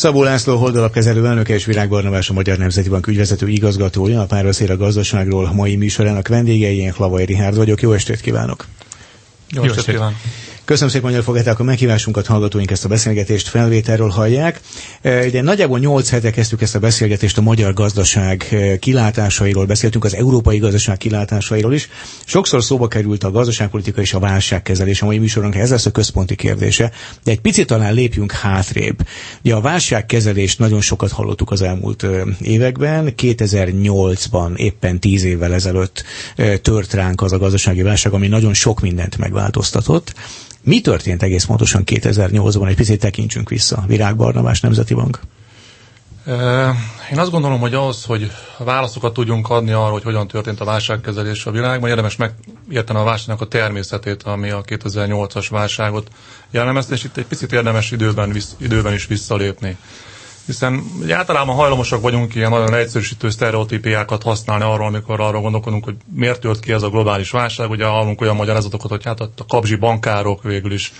Szabó László holdalapkezelő elnöke és Virág Barnabás a Magyar Nemzeti Bank ügyvezető igazgatója, a párbeszéd a gazdaságról mai műsorának vendégei, én Hlavai Rihárd vagyok. Jó estét kívánok! Jó, Jó estét kívánok! Köszönöm szépen, hogy elfogadták a meghívásunkat, hallgatóink ezt a beszélgetést felvételről hallják. E, nagyjából 8 hete kezdtük ezt a beszélgetést a magyar gazdaság e, kilátásairól, beszéltünk az európai gazdaság kilátásairól is. Sokszor szóba került a gazdaságpolitika és a válságkezelés, a mai műsorunk ez lesz a központi kérdése, de egy picit talán lépjünk hátrébb. Ugye a válságkezelést nagyon sokat hallottuk az elmúlt e, években, 2008-ban éppen 10 évvel ezelőtt tört ránk az a gazdasági válság, ami nagyon sok mindent megváltoztatott. Mi történt egész pontosan 2008-ban? Egy picit tekintsünk vissza. Virág Barnabás Nemzeti Bank. Én azt gondolom, hogy ahhoz, hogy válaszokat tudjunk adni arra, hogy hogyan történt a válságkezelés a világban, érdemes megérteni a válságnak a természetét, ami a 2008-as válságot jellemezte, és itt egy picit érdemes időben, időben is visszalépni hiszen általában hajlamosak vagyunk ilyen nagyon egyszerűsítő sztereotípiákat használni arról, amikor arra gondolkodunk, hogy miért tört ki ez a globális válság. Ugye hallunk olyan magyarázatokat, hogy hát a kabzsi bankárok végül is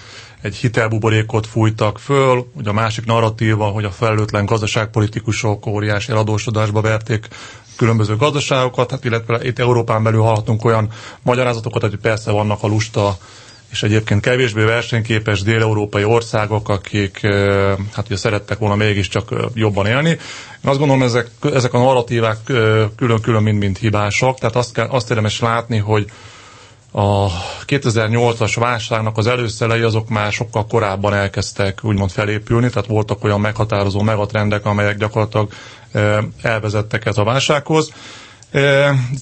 egy hitelbuborékot fújtak föl, ugye a másik narratíva, hogy a felelőtlen gazdaságpolitikusok óriási eladósodásba verték különböző gazdaságokat, hát illetve itt Európán belül hallhatunk olyan magyarázatokat, hogy persze vannak a lusta és egyébként kevésbé versenyképes dél-európai országok, akik hát ugye szerettek volna mégiscsak jobban élni. Én azt gondolom, ezek, ezek a narratívák külön-külön mind-mind hibásak, tehát azt, kell, azt érdemes látni, hogy a 2008-as válságnak az előszelei azok már sokkal korábban elkezdtek úgymond felépülni, tehát voltak olyan meghatározó megatrendek, amelyek gyakorlatilag elvezettek ez a válsághoz.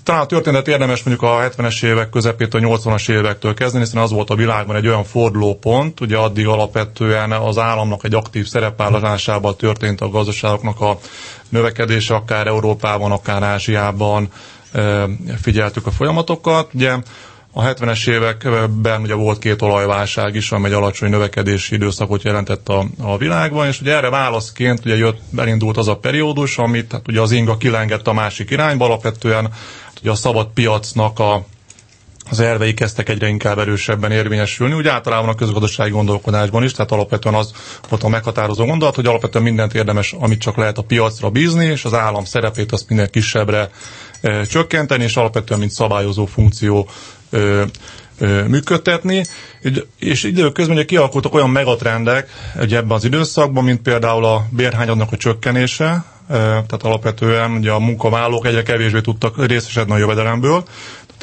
Talán a történet érdemes mondjuk a 70-es évek közepétől, a 80-as évektől kezdeni, hiszen az volt a világban egy olyan fordulópont, ugye addig alapvetően az államnak egy aktív szerepvállalásával történt a gazdaságoknak a növekedése, akár Európában, akár Ázsiában figyeltük a folyamatokat. Ugye a 70-es években ugye volt két olajválság is, amely egy alacsony növekedési időszakot jelentett a, a világban, és ugye erre válaszként ugye jött, elindult az a periódus, amit hát ugye az inga kilengett a másik irányba, alapvetően hát ugye a szabad piacnak a, az ervei kezdtek egyre inkább erősebben érvényesülni, úgy általában a közgazdasági gondolkodásban is, tehát alapvetően az volt a meghatározó gondolat, hogy alapvetően mindent érdemes, amit csak lehet a piacra bízni, és az állam szerepét azt minél kisebbre e, csökkenteni, és alapvetően mint szabályozó funkció ö, ö, működtetni, és időközben ugye kialakultak olyan megatrendek ugye ebben az időszakban, mint például a bérhányadnak a csökkenése, tehát alapvetően ugye a munkavállalók egyre kevésbé tudtak részesedni a jövedelemből,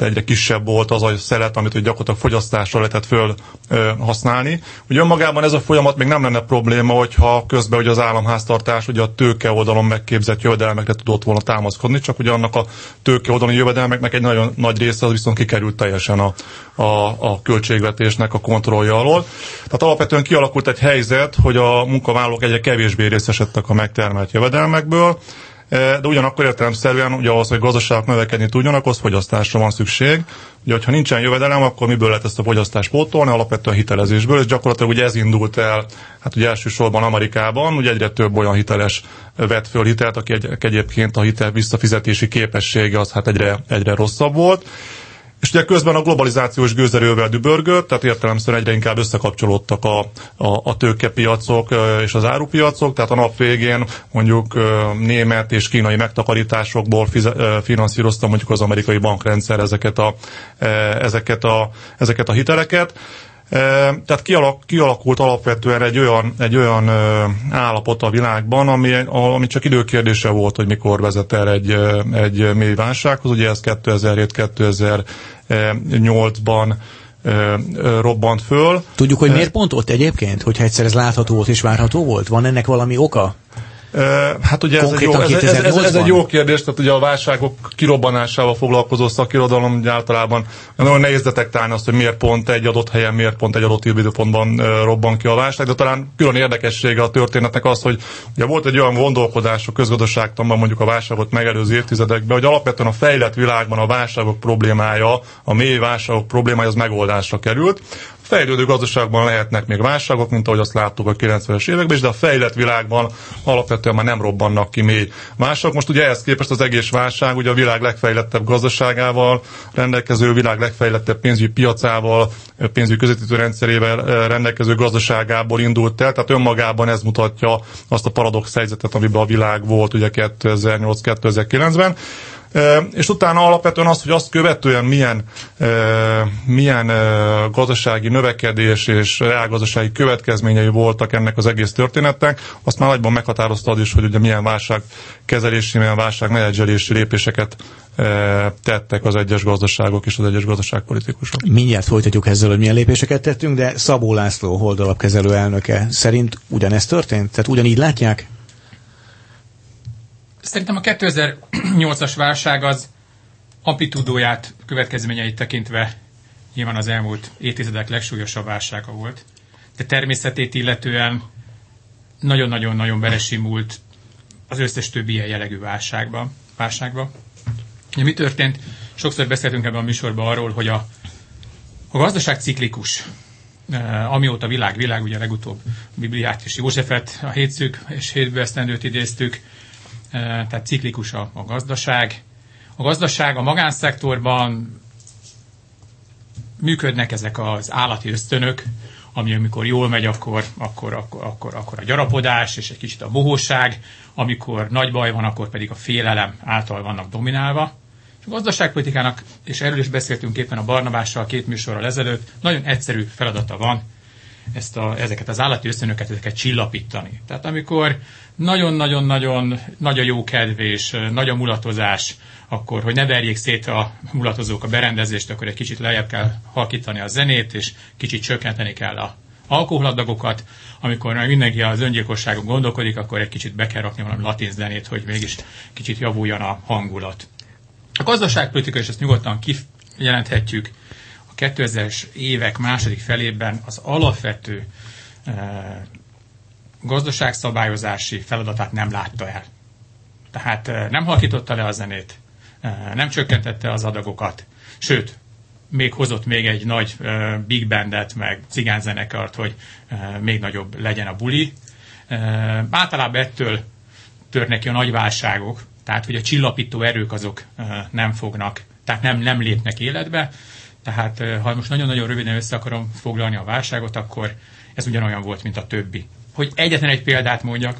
egyre kisebb volt az a szelet, amit gyakorlatilag fogyasztásra lehetett föl ö, használni. Ugye önmagában ez a folyamat még nem lenne probléma, hogyha közben ugye az államháztartás ugye a tőke oldalon megképzett jövedelmekre tudott volna támaszkodni, csak ugye annak a tőke oldalon jövedelmeknek egy nagyon nagy része az viszont kikerült teljesen a, a, a költségvetésnek a kontrollja alól. Tehát alapvetően kialakult egy helyzet, hogy a munkavállalók egyre kevésbé részesedtek a megtermelt jövedelmekből, de ugyanakkor értelemszerűen ugye ahhoz, hogy gazdaságok növekedni tudjanak, ahhoz fogyasztásra van szükség. Ugye, hogyha nincsen jövedelem, akkor miből lehet ezt a fogyasztást pótolni? Alapvetően hitelezésből, és gyakorlatilag ugye ez indult el, hát ugye elsősorban Amerikában, ugye egyre több olyan hiteles vett föl hitelt, aki egy, egyébként a hitel visszafizetési képessége az hát egyre, egyre rosszabb volt. És ugye közben a globalizációs gőzerővel dübörgött, tehát értelemszerűen egyre inkább összekapcsolódtak a, a, a tőkepiacok és az árupiacok, tehát a nap végén mondjuk német és kínai megtakarításokból finanszírozta mondjuk az amerikai bankrendszer ezeket a, ezeket a, ezeket a hiteleket. Tehát kialak, kialakult alapvetően egy olyan, egy olyan állapot a világban, ami, ami csak időkérdése volt, hogy mikor vezet el egy, egy mély válsághoz. Ugye ez 2007-2008-ban robbant föl. Tudjuk, hogy miért pont ott egyébként, hogyha egyszer ez látható volt és várható volt? Van ennek valami oka? Hát ugye ez egy, jó, ez, ez, ez, ez egy jó kérdés, tehát ugye a válságok kirobbanásával foglalkozó szakirodalom általában nagyon nehéz detektálni azt, hogy miért pont egy adott helyen, miért pont egy adott időpontban robban ki a válság, de talán külön érdekessége a történetnek az, hogy ugye volt egy olyan gondolkodás a közgazdaságtanban mondjuk a válságot megelőző évtizedekben, hogy alapvetően a fejlett világban a válságok problémája, a mély válságok problémája az megoldásra került fejlődő gazdaságban lehetnek még válságok, mint ahogy azt láttuk a 90-es években, de a fejlett világban alapvetően már nem robbannak ki mély válságok. Most ugye ehhez képest az egész válság ugye a világ legfejlettebb gazdaságával, rendelkező világ legfejlettebb pénzügyi piacával, pénzügyi közvetítő rendszerével rendelkező gazdaságából indult el, tehát önmagában ez mutatja azt a paradox helyzetet, amiben a világ volt ugye 2008-2009-ben. És utána alapvetően az, hogy azt követően milyen, milyen gazdasági növekedés és reálgazdasági következményei voltak ennek az egész történetnek, azt már nagyban meghatározta az is, hogy ugye milyen válságkezelési, milyen válságmenedzselési lépéseket tettek az egyes gazdaságok és az egyes gazdaságpolitikusok. Mindjárt folytatjuk ezzel, hogy milyen lépéseket tettünk, de Szabó László holdalapkezelő elnöke szerint ugyanezt történt? Tehát ugyanígy látják? Szerintem a 2008-as válság az amplitúdóját, következményeit tekintve nyilván az elmúlt évtizedek legsúlyosabb válsága volt, de természetét illetően nagyon-nagyon-nagyon belesimult az összes többi ilyen jellegű válságba. válságba. Ja, mi történt? Sokszor beszéltünk ebben a műsorban arról, hogy a, a gazdaság ciklikus. E, amióta világ, világ, ugye legutóbb Bibliát és Józsefet, a hétszük és hétbesztendőt idéztük, tehát ciklikus a, a gazdaság. A gazdaság a magánszektorban működnek ezek az állati ösztönök, ami amikor jól megy, akkor, akkor, akkor, akkor, akkor a gyarapodás és egy kicsit a bohóság, amikor nagy baj van, akkor pedig a félelem által vannak dominálva. A gazdaságpolitikának, és erről is beszéltünk éppen a Barnabással két műsorral ezelőtt, nagyon egyszerű feladata van, ezt a, ezeket az állati ösztönöket, ezeket csillapítani. Tehát amikor nagyon-nagyon-nagyon nagy a jó kedvés, nagy a mulatozás, akkor, hogy ne verjék szét a mulatozók a berendezést, akkor egy kicsit lejjebb kell halkítani a zenét, és kicsit csökkenteni kell a alkoholadagokat, amikor mindenki az öngyilkosságon gondolkodik, akkor egy kicsit be kell rakni valami latin zenét, hogy mégis kicsit javuljon a hangulat. A gazdaságpolitika, és ezt nyugodtan kijelenthetjük, 2000-es évek második felében az alapvető e, gazdaságszabályozási feladatát nem látta el. Tehát e, nem halkította le a zenét, e, nem csökkentette az adagokat, sőt, még hozott még egy nagy big bandet, meg cigánzenekart, hogy még nagyobb legyen a buli. Általában ettől törnek ki a nagy válságok, tehát hogy a csillapító erők azok nem fognak, tehát nem, nem lépnek életbe, tehát ha most nagyon-nagyon röviden össze akarom foglalni a válságot, akkor ez ugyanolyan volt, mint a többi. Hogy egyetlen egy példát mondjak,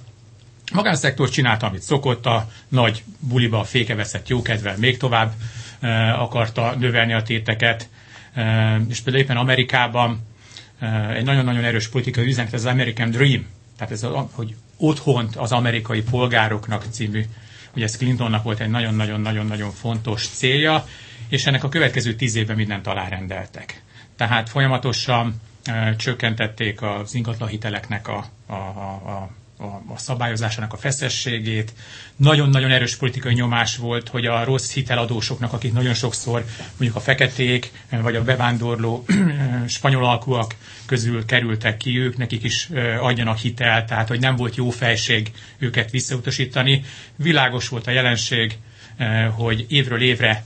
a magánszektor csinálta, amit szokott, a nagy buliba a fékeveszett jókedvel még tovább e, akarta növelni a téteket, e, és például éppen Amerikában e, egy nagyon-nagyon erős politikai üzenet, ez az American Dream, tehát ez, a, hogy otthont az amerikai polgároknak című, ugye ez Clintonnak volt egy nagyon-nagyon-nagyon-nagyon fontos célja, és ennek a következő tíz évben mindent alárendeltek. Tehát folyamatosan csökkentették az ingatlanhiteleknek a, a, a, a, a szabályozásának a feszességét. Nagyon-nagyon erős politikai nyomás volt, hogy a rossz hiteladósoknak, akik nagyon sokszor mondjuk a feketék, vagy a bevándorló spanyol alkúak közül kerültek ki, ők nekik is adjanak hitelt, tehát hogy nem volt jó fejség őket visszautasítani. Világos volt a jelenség, hogy évről évre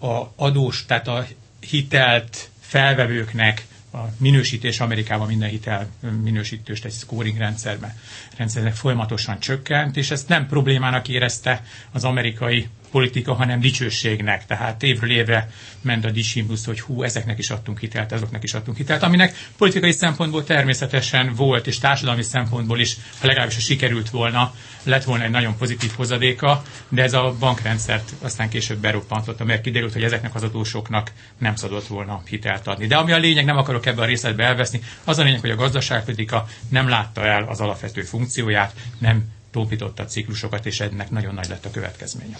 a adós, tehát a hitelt felvevőknek a minősítés Amerikában minden hitel minősítőst egy scoring rendszerben rendszernek folyamatosan csökkent, és ezt nem problémának érezte az amerikai politika, hanem dicsőségnek. Tehát évről évre ment a dicsimbusz, hogy hú, ezeknek is adtunk hitelt, ezeknek is adtunk hitelt, aminek politikai szempontból természetesen volt, és társadalmi szempontból is, ha legalábbis ha sikerült volna, lett volna egy nagyon pozitív hozadéka, de ez a bankrendszert aztán később beroppantotta, mert kiderült, hogy ezeknek az adósoknak nem szabadott volna hitelt adni. De ami a lényeg, nem akarok ebbe a részletbe elveszni, az a lényeg, hogy a gazdaságpolitika nem látta el az alapvető funkcióját, nem tompította a ciklusokat, és ennek nagyon nagy lett a következménye.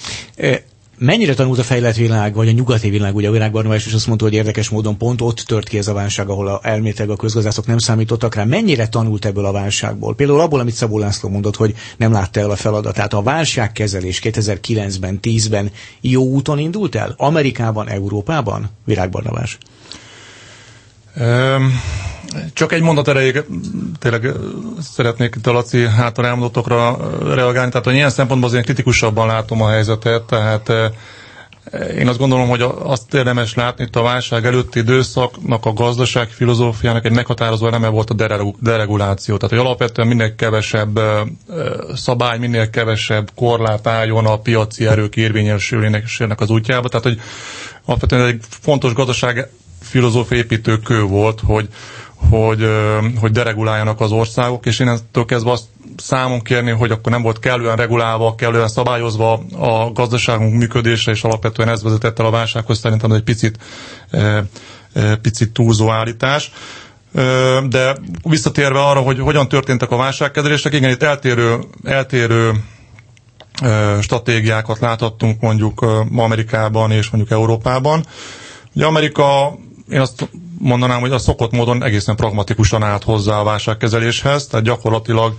Mennyire tanult a fejlett világ, vagy a nyugati világ, ugye a világban és azt mondta, hogy érdekes módon pont ott tört ki ez a válság, ahol a, elméletileg a közgazdászok nem számítottak rá. Mennyire tanult ebből a válságból? Például abból, amit Szabó László mondott, hogy nem látta el a feladatát. A válságkezelés 2009-ben, 10-ben jó úton indult el? Amerikában, Európában? Virágbarnavás. Csak egy mondat erejéig tényleg szeretnék itt a Laci hátal elmondottakra reagálni, tehát hogy ilyen szempontból azért kritikusabban látom a helyzetet, tehát én azt gondolom, hogy azt érdemes látni, itt a válság előtti időszaknak a gazdaság filozófiának egy meghatározó eleme volt a dereguláció. Tehát, hogy alapvetően minél kevesebb szabály, minél kevesebb korlát álljon a piaci erők érvényesülének az útjába. Tehát, hogy alapvetően egy fontos gazdaság filozófia építőkő volt, hogy, hogy, hogy dereguláljanak az országok, és én ettől kezdve azt számon kérni, hogy akkor nem volt kellően regulálva, kellően szabályozva a gazdaságunk működése, és alapvetően ez vezetett el a válsághoz, szerintem egy picit, picit túlzó állítás. De visszatérve arra, hogy hogyan történtek a válságkezelések, igen, itt eltérő, eltérő stratégiákat láthattunk mondjuk Amerikában és mondjuk Európában. Ugye Amerika, én azt mondanám, hogy a szokott módon egészen pragmatikusan állt hozzá a válságkezeléshez, tehát gyakorlatilag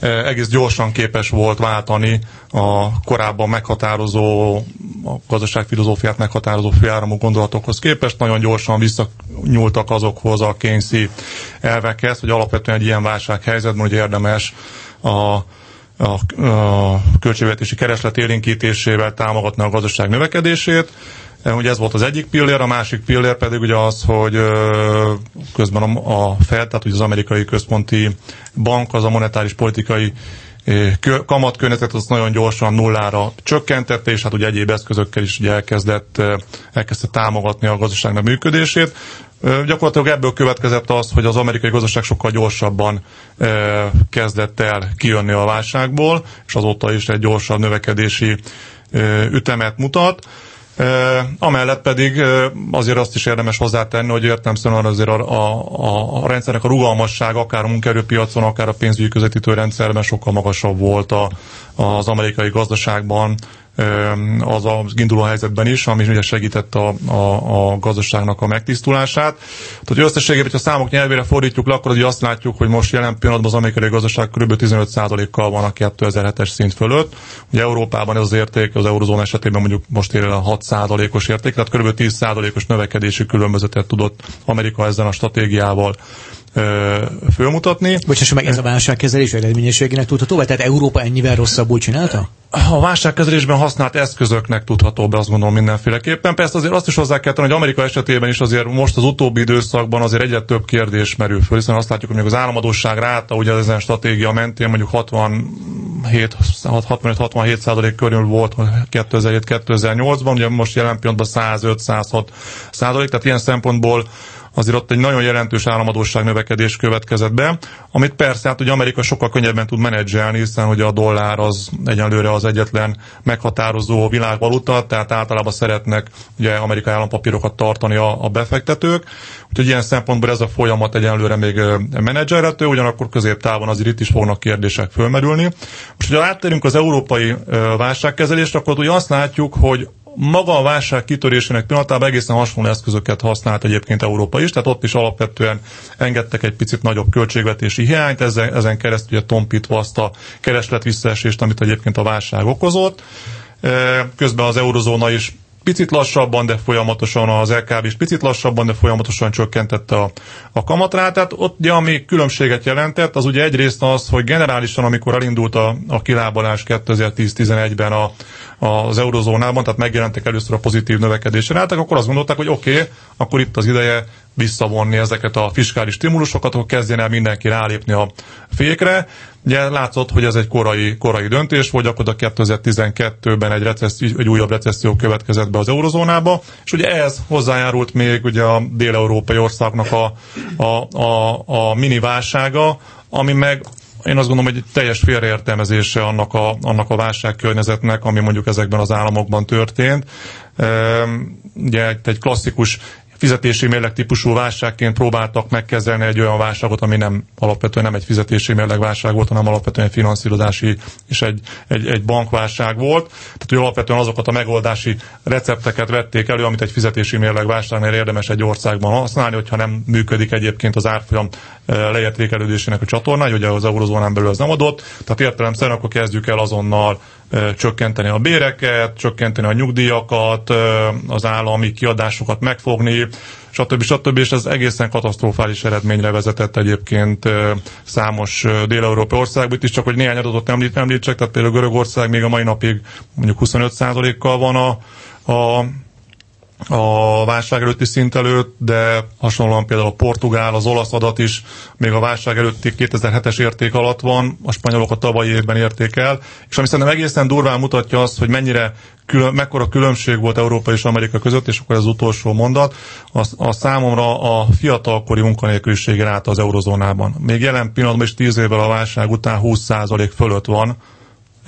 egész gyorsan képes volt váltani a korábban meghatározó, a gazdaságfilozófiát meghatározó főáramú gondolatokhoz képest, nagyon gyorsan visszanyúltak azokhoz a kényszi elvekhez, hogy alapvetően egy ilyen válsághelyzetben hogy érdemes a, a, a költségvetési kereslet élénkítésével támogatni a gazdaság növekedését, Ugye ez volt az egyik pillér, a másik pillér pedig ugye az, hogy közben a, Fed, tehát az amerikai központi bank, az a monetáris politikai kamatkörnyezetet az nagyon gyorsan nullára csökkentette, és hát ugye egyéb eszközökkel is ugye elkezdett, elkezdte támogatni a gazdaságnak működését. Gyakorlatilag ebből következett az, hogy az amerikai gazdaság sokkal gyorsabban kezdett el kijönni a válságból, és azóta is egy gyorsabb növekedési ütemet mutat. Amellett pedig azért azt is érdemes hozzátenni, hogy értelmszerűen azért a, a, a rendszernek a rugalmasság akár a munkaerőpiacon, akár a pénzügyi közvetítő rendszerben sokkal magasabb volt a, az amerikai gazdaságban, az a induló helyzetben is, ami ugye segített a, a, a gazdaságnak a megtisztulását. Tehát, összességében, hogyha számok nyelvére fordítjuk le, akkor azt látjuk, hogy most jelen pillanatban az amerikai gazdaság kb. 15%-kal van a 2007-es szint fölött. Ugye Európában ez az érték, az eurozón esetében mondjuk most ér el a 6%-os érték, tehát kb. 10%-os növekedési különbözetet tudott Amerika ezzel a stratégiával fölmutatni. Bocsáss meg, ez a válságkezelés eredményességének tudható, vagy tehát Európa ennyivel rosszabbul csinálta? A válságkezelésben használt eszközöknek tudható be, azt gondolom mindenféleképpen. Persze azért azt is hozzá kell tenni, hogy Amerika esetében is azért most az utóbbi időszakban azért egyre több kérdés merül föl, hiszen azt látjuk, hogy az államadóság ráta, ugye ezen stratégia mentén mondjuk 67-67 százalék körül volt 2007-2008-ban, ugye most jelen pillanatban 105-106 százalék, tehát ilyen szempontból azért ott egy nagyon jelentős államadóság növekedés következett be, amit persze hát ugye Amerika sokkal könnyebben tud menedzselni, hiszen hogy a dollár az egyenlőre az egyetlen meghatározó világvaluta, tehát általában szeretnek ugye amerikai állampapírokat tartani a, a befektetők, úgyhogy ilyen szempontból ez a folyamat egyenlőre még menedzselhető, ugyanakkor középtávon azért itt is fognak kérdések fölmerülni. Most, hogyha áttérünk az európai válságkezelésre, akkor ugye azt látjuk, hogy maga a válság kitörésének pillanatában egészen hasonló eszközöket használt egyébként Európa is, tehát ott is alapvetően engedtek egy picit nagyobb költségvetési hiányt, ezen, ezen keresztül ugye tompítva azt a kereslet visszaesést, amit egyébként a válság okozott. Közben az eurozóna is picit lassabban, de folyamatosan az LKB is picit lassabban, de folyamatosan csökkentette a, a kamatrátát. Ott ugye, ami különbséget jelentett, az ugye egyrészt az, hogy generálisan, amikor elindult a, a kilábalás 2010-11-ben a, az eurozónában, tehát megjelentek először a pozitív növekedési ráták, akkor azt gondolták, hogy oké, okay, akkor itt az ideje visszavonni ezeket a fiskális stimulusokat, akkor kezdjen el mindenki rálépni a fékre. Ugye látszott, hogy ez egy korai, korai döntés volt, akkor 2012-ben egy, recesszió, egy újabb recesszió következett be az eurozónába, és ugye ez hozzájárult még ugye a dél-európai országnak a, a, a, a mini válsága, ami meg én azt gondolom, hogy egy teljes félreértelmezése annak a, annak a válságkörnyezetnek, ami mondjuk ezekben az államokban történt. Ugye egy klasszikus fizetési mérleg típusú válságként próbáltak megkezelni egy olyan válságot, ami nem alapvetően nem egy fizetési mérleg válság volt, hanem alapvetően finanszírozási és egy, egy, egy bankválság volt. Tehát, hogy alapvetően azokat a megoldási recepteket vették elő, amit egy fizetési mérleg válságnál érdemes egy országban használni, hogyha nem működik egyébként az árfolyam eh, leértékelődésének a csatorna, hogy az eurozónán belül az nem adott. Tehát értelemszerűen akkor kezdjük el azonnal csökkenteni a béreket, csökkenteni a nyugdíjakat, az állami kiadásokat megfogni, stb. stb. És ez egészen katasztrofális eredményre vezetett egyébként számos dél-európai országban. Itt is csak, hogy néhány adatot említ, említsek, tehát például Görögország még a mai napig mondjuk 25%-kal van a, a a válság előtti szint előtt, de hasonlóan például a portugál, az olasz adat is még a válság előtti 2007-es érték alatt van, a spanyolok a tavalyi évben érték el, és ami szerintem egészen durván mutatja azt, hogy mennyire külön, mekkora különbség volt Európa és Amerika között, és akkor az utolsó mondat, a, a számomra a fiatalkori munkanélküliség ráta az eurozónában. Még jelen pillanatban is 10 évvel a válság után 20% fölött van,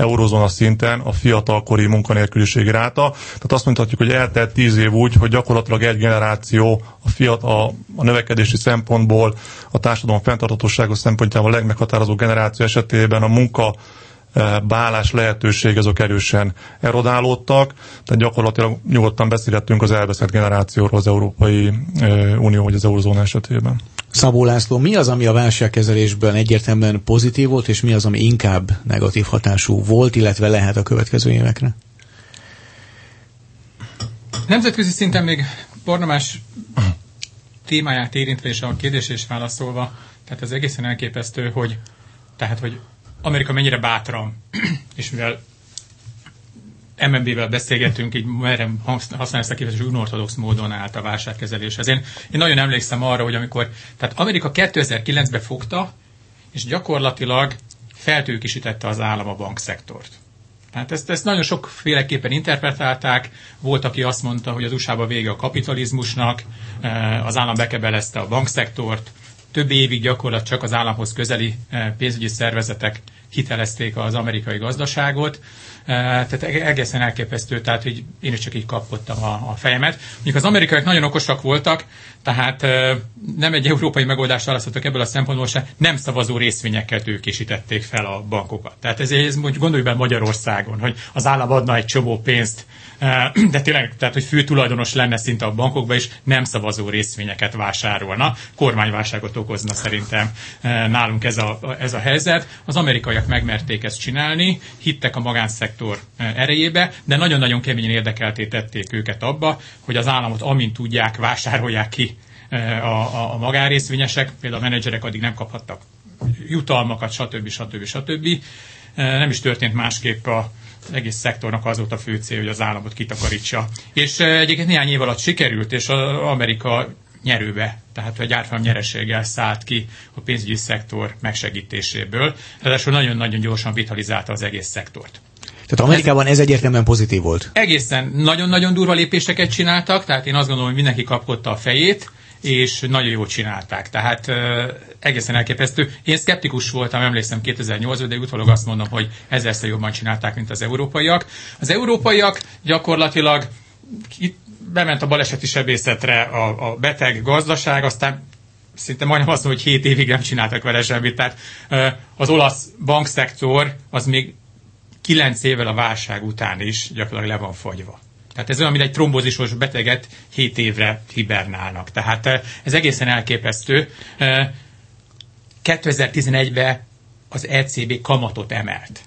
eurozóna szinten a fiatalkori munkanélküliségi ráta. Tehát azt mondhatjuk, hogy eltelt tíz év úgy, hogy gyakorlatilag egy generáció a, fiat, a, a növekedési szempontból, a társadalom fenntarthatósága szempontjából a legmeghatározó generáció esetében a munka bálás lehetőség azok erősen erodálódtak, tehát gyakorlatilag nyugodtan beszélhetünk az elveszett generációról az Európai Unió vagy az Eurozóna esetében. Szabó László, mi az, ami a válságkezelésben egyértelműen pozitív volt, és mi az, ami inkább negatív hatású volt, illetve lehet a következő évekre? Nemzetközi szinten még Barnamás témáját érintve és a kérdésre is válaszolva, tehát ez egészen elképesztő, hogy tehát, hogy Amerika mennyire bátran, és mivel MNB-vel beszélgetünk, így merem használni ezt a kifejezést, unortodox módon állt a válságkezeléshez. Én, én nagyon emlékszem arra, hogy amikor, tehát Amerika 2009-ben fogta, és gyakorlatilag feltőkisítette az állam a bankszektort. Tehát ezt, ezt nagyon sokféleképpen interpretálták. Volt, aki azt mondta, hogy az USA-ban vége a kapitalizmusnak, eh, az állam bekebelezte a bankszektort, több évig gyakorlat csak az államhoz közeli eh, pénzügyi szervezetek hitelezték az amerikai gazdaságot. Tehát egészen elképesztő, tehát hogy én is csak így kapottam a, a fejemet. Mondjuk az amerikaiak nagyon okosak voltak, tehát nem egy európai megoldást választottak ebből a szempontból se, nem szavazó részvényekkel tőkésítették fel a bankokat. Tehát ez, ez mondjuk gondolj be Magyarországon, hogy az állam adna egy csomó pénzt de tényleg, tehát, hogy fő tulajdonos lenne szinte a bankokban, és nem szavazó részvényeket vásárolna. Kormányválságot okozna szerintem nálunk ez a, ez a helyzet. Az amerikaiak megmerték ezt csinálni, hittek a magánszektor erejébe, de nagyon-nagyon keményen érdekelté tették őket abba, hogy az államot amint tudják, vásárolják ki a, a, a magánrészvényesek, például a menedzserek addig nem kaphattak jutalmakat, stb. stb. stb. Nem is történt másképp a, az egész szektornak az volt a fő cél, hogy az államot kitakarítsa. És egyébként néhány év alatt sikerült, és az Amerika nyerőbe, tehát egy árfolyam nyereséggel szállt ki a pénzügyi szektor megsegítéséből. Ráadásul nagyon-nagyon gyorsan vitalizálta az egész szektort. Tehát Amerikában ez, ez egyértelműen pozitív volt. Egészen nagyon-nagyon durva lépéseket csináltak, tehát én azt gondolom, hogy mindenki kapkodta a fejét, és nagyon jól csinálták. Tehát uh, egészen elképesztő. Én szkeptikus voltam, emlékszem 2008 de utólag azt mondom, hogy ezerszer jobban csinálták, mint az európaiak. Az európaiak gyakorlatilag itt bement a baleseti sebészetre a, a beteg gazdaság, aztán szinte majdnem azt mondom, hogy 7 évig nem csináltak vele semmit. Tehát az olasz bankszektor az még 9 évvel a válság után is gyakorlatilag le van fagyva. Tehát ez olyan, mint egy trombózisos beteget 7 évre hibernálnak. Tehát eh, ez egészen elképesztő. 2011-ben eh, az ECB kamatot emelt.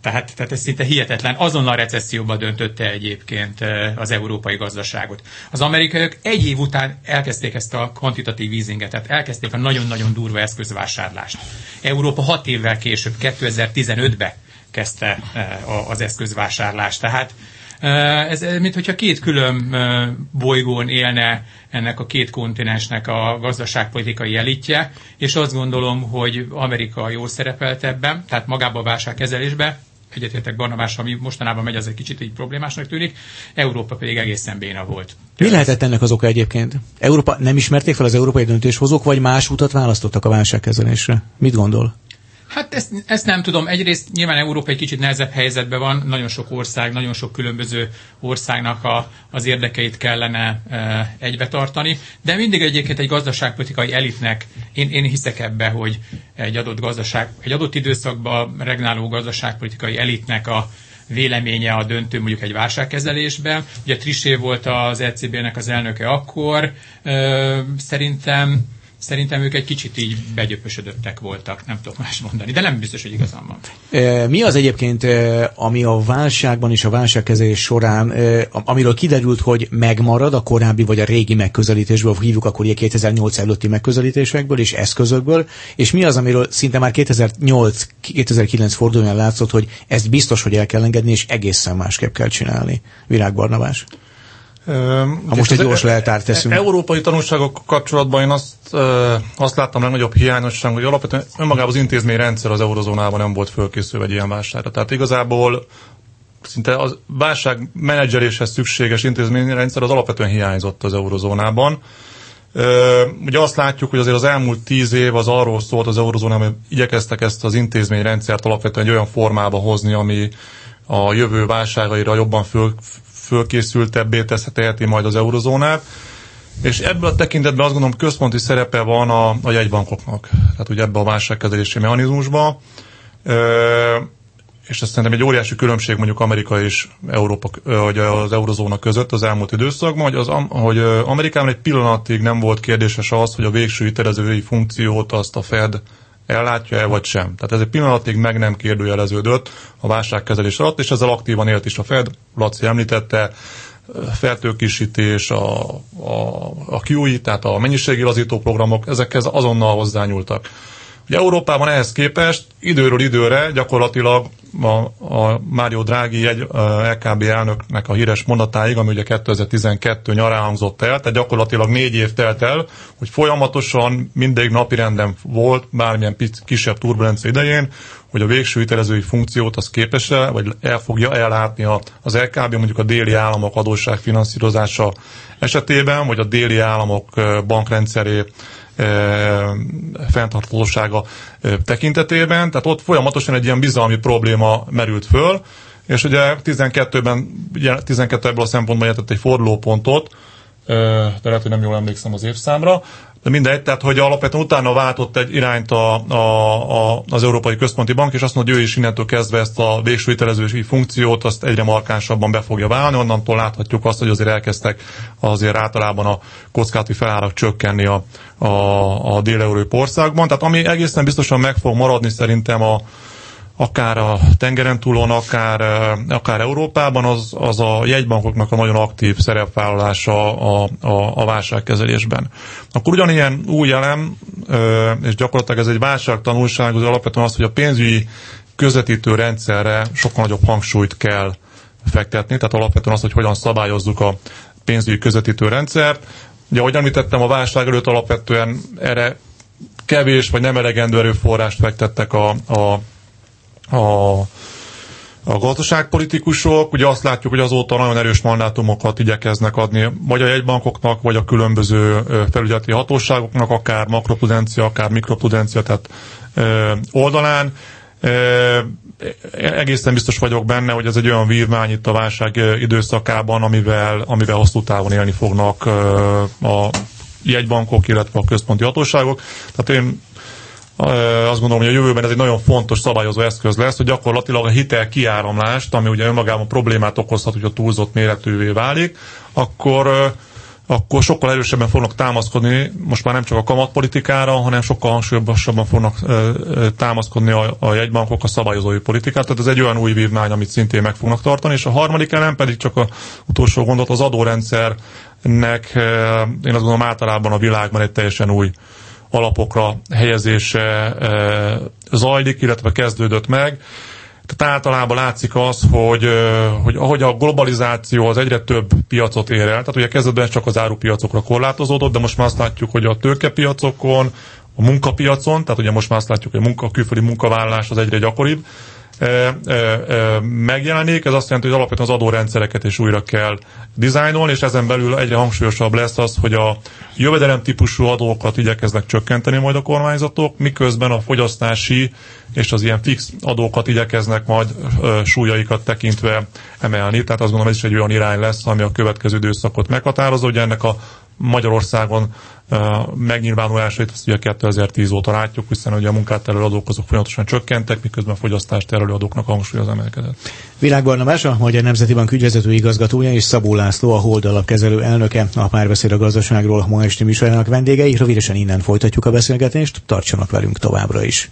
Tehát, tehát ez szinte hihetetlen. Azonnal recesszióba döntötte egyébként eh, az európai gazdaságot. Az amerikaiak egy év után elkezdték ezt a kvantitatív easinget, tehát elkezdték a nagyon-nagyon durva eszközvásárlást. Európa hat évvel később, 2015-ben kezdte az eszközvásárlást. Tehát ez, mint hogyha két külön bolygón élne ennek a két kontinensnek a gazdaságpolitikai elitje, és azt gondolom, hogy Amerika jól szerepelt ebben, tehát magába a válságkezelésbe, egyetértek Barnabás, ami mostanában megy, az egy kicsit így problémásnak tűnik, Európa pedig egészen béna volt. Mi lehetett ennek az oka egyébként? Európa nem ismerték fel az európai döntéshozók, vagy más utat választottak a válságkezelésre? Mit gondol? Hát ezt, ezt nem tudom. Egyrészt nyilván Európa egy kicsit nehezebb helyzetben van, nagyon sok ország, nagyon sok különböző országnak a, az érdekeit kellene e, egybe tartani, de mindig egyébként egy gazdaságpolitikai elitnek, én, én hiszek ebbe, hogy egy adott gazdaság, egy adott időszakban regnáló gazdaságpolitikai elitnek a véleménye a döntő mondjuk egy válságkezelésben. Ugye Trisé volt az ECB-nek az elnöke akkor, szerintem Szerintem ők egy kicsit így begyöpösödöttek voltak, nem tudom más mondani, de nem biztos, hogy igazán van. Mi az egyébként, ami a válságban és a válságkezelés során, amiről kiderült, hogy megmarad a korábbi vagy a régi megközelítésből, hívjuk akkor ilyen 2008 előtti megközelítésekből és eszközökből, és mi az, amiről szinte már 2008-2009 fordulóan látszott, hogy ezt biztos, hogy el kell engedni, és egészen másképp kell csinálni. Virág Barnabás. Ha most egy gyors leltárt teszünk. Európai tanulságok kapcsolatban én azt, azt láttam legnagyobb hiányosság, hogy alapvetően önmagában az intézményrendszer az eurozónában nem volt fölkészülve egy ilyen válságra. Tehát igazából szinte a válság menedzseléshez szükséges intézményrendszer az alapvetően hiányzott az eurozónában. Ugye azt látjuk, hogy azért az elmúlt tíz év az arról szólt az eurozónában, hogy igyekeztek ezt az intézményrendszert alapvetően egy olyan formába hozni, ami a jövő válságaira jobban föl, fölkészültebbé teheti majd az eurozónát. És ebből a tekintetben azt gondolom központi szerepe van a, a jegybankoknak. Tehát ugye ebbe a válságkezelési mechanizmusba. Ö, és ez szerintem egy óriási különbség mondjuk Amerika és Európa, vagy az eurozóna között az elmúlt időszakban, hogy, az, hogy Amerikában egy pillanatig nem volt kérdéses az, hogy a végső hitelezői funkciót azt a Fed ellátja-e vagy sem. Tehát ez egy pillanatig meg nem kérdőjeleződött a válságkezelés alatt, és ezzel aktívan élt is a Fed, Laci említette, feltőkisítés, a, a, a QI, tehát a mennyiségi lazító programok, ezekhez azonnal hozzányúltak. Ugye Európában ehhez képest időről időre gyakorlatilag a, a Mário Draghi egy LKB elnöknek a híres mondatáig, ami ugye 2012 nyarán hangzott el, tehát gyakorlatilag négy év telt el, hogy folyamatosan mindig napirenden volt, bármilyen kisebb turbulencia idején, hogy a végső hitelezői funkciót az képes-e, vagy el fogja ellátni az LKB mondjuk a déli államok adósság finanszírozása esetében, vagy a déli államok bankrendszeré fenntarthatósága tekintetében. Tehát ott folyamatosan egy ilyen bizalmi probléma merült föl, és ugye 12-ben, 12 ebből a szempontból jelentett egy fordulópontot, de lehet, hogy nem jól emlékszem az évszámra, de mindegy, tehát hogy alapvetően utána váltott egy irányt a, a, a, az Európai Központi Bank, és azt mondja, hogy ő is innentől kezdve ezt a végső hitelezősi funkciót azt egyre markánsabban be fogja válni, onnantól láthatjuk azt, hogy azért elkezdtek azért általában a kockázati felárak csökkenni a, a, a dél-európai országban. Tehát ami egészen biztosan meg fog maradni szerintem a, akár a tengeren túlon, akár, akár Európában, az, az a jegybankoknak a nagyon aktív szerepvállalása a, a, a válságkezelésben. Akkor ugyanilyen új elem, és gyakorlatilag ez egy válságtanulság, az alapvetően az, hogy a pénzügyi közvetítő rendszerre sokkal nagyobb hangsúlyt kell fektetni, tehát alapvetően az, hogy hogyan szabályozzuk a pénzügyi közvetítő rendszert. Ugye, ahogy említettem, a válság előtt alapvetően erre kevés vagy nem elegendő erőforrást fektettek a, a a, a gazdaságpolitikusok. Ugye azt látjuk, hogy azóta nagyon erős mandátumokat igyekeznek adni vagy a jegybankoknak, vagy a különböző felügyeleti hatóságoknak, akár makroprudencia, akár mikroprudencia, tehát oldalán. Egészen biztos vagyok benne, hogy ez egy olyan vívmány itt a válság időszakában, amivel, amivel hosszú távon élni fognak a jegybankok, illetve a központi hatóságok. Tehát én azt gondolom, hogy a jövőben ez egy nagyon fontos szabályozó eszköz lesz, hogy gyakorlatilag a hitel kiáramlást, ami ugye önmagában problémát okozhat, hogy a túlzott méretűvé válik, akkor akkor sokkal erősebben fognak támaszkodni, most már nem csak a kamatpolitikára, hanem sokkal hangsúlyosabban fognak támaszkodni a, a jegybankok a szabályozói politikát. Tehát ez egy olyan új vívmány, amit szintén meg fognak tartani, és a harmadik elem pedig csak a utolsó gondot az adórendszernek, én azt gondolom általában a világban egy teljesen új alapokra helyezése e, zajlik, illetve kezdődött meg. Tehát általában látszik az, hogy, e, hogy ahogy a globalizáció az egyre több piacot ér el, tehát ugye kezdetben csak az árupiacokra korlátozódott, de most már azt látjuk, hogy a tőkepiacokon, a munkapiacon, tehát ugye most már azt látjuk, hogy a, munka, a külföldi munkavállalás az egyre gyakoribb, megjelenik. Ez azt jelenti, hogy alapvetően az adórendszereket is újra kell dizájnolni, és ezen belül egyre hangsúlyosabb lesz az, hogy a jövedelem típusú adókat igyekeznek csökkenteni majd a kormányzatok, miközben a fogyasztási és az ilyen fix adókat igyekeznek majd súlyaikat tekintve emelni. Tehát azt gondolom, ez is egy olyan irány lesz, ami a következő időszakot meghatározó, hogy ennek a Magyarországon megnyilvánulásait azt ugye 2010 óta látjuk, hiszen ugye a munkát adók azok folyamatosan csökkentek, miközben a fogyasztást adóknak a hangsúly az emelkedett. Világ Barnabás, a Magyar Nemzeti Bank ügyvezető igazgatója és Szabó László, a Hold alapkezelő elnöke, a párbeszéd a gazdaságról ma esti műsorának vendégei. Rövidesen innen folytatjuk a beszélgetést, tartsanak velünk továbbra is.